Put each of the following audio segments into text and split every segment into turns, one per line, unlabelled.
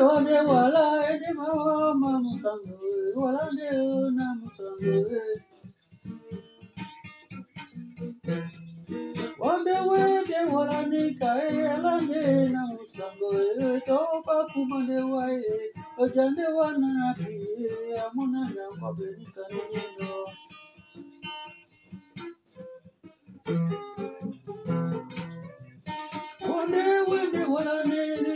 ode wala ede mama musango wala de na musango Wande wede wala ni kae alande na musango to pa kumande wae ojande wana na wede wala ni kae sona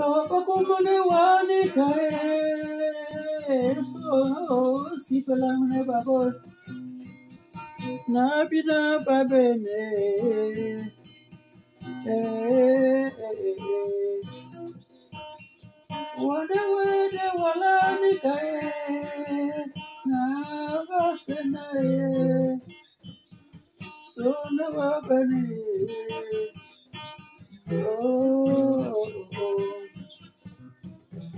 Kapakumane wani kae so si pelamne babo na bina babene wade wade wala ni kae na basena so na babene oh oh oh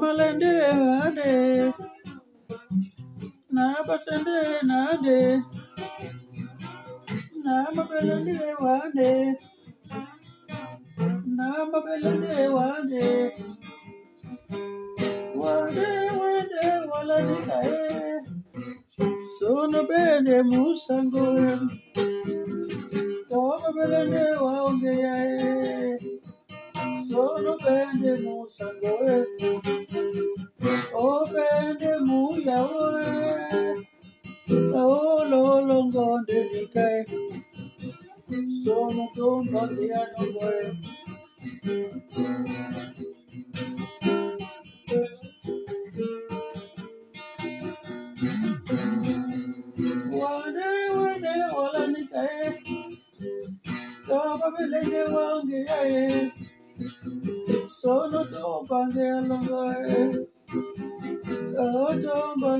Na malende ade Na basende na de Na mabelende wande. Na mabelende wande. Wande wande wala ni kae Sono bene musango Tomo belende waonge Sono bene musango O bene muyawe O lo longonde ni kae Sono tomba diano goe Wande wande wala ni kae Tomo belende yae Sono tomba diano goe O tomba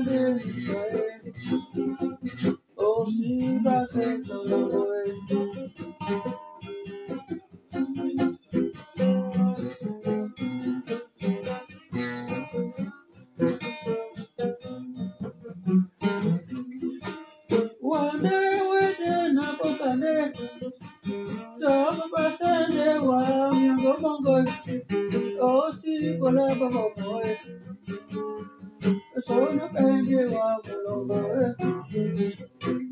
O si kola babo moe Sono bende wa mulongo Mundo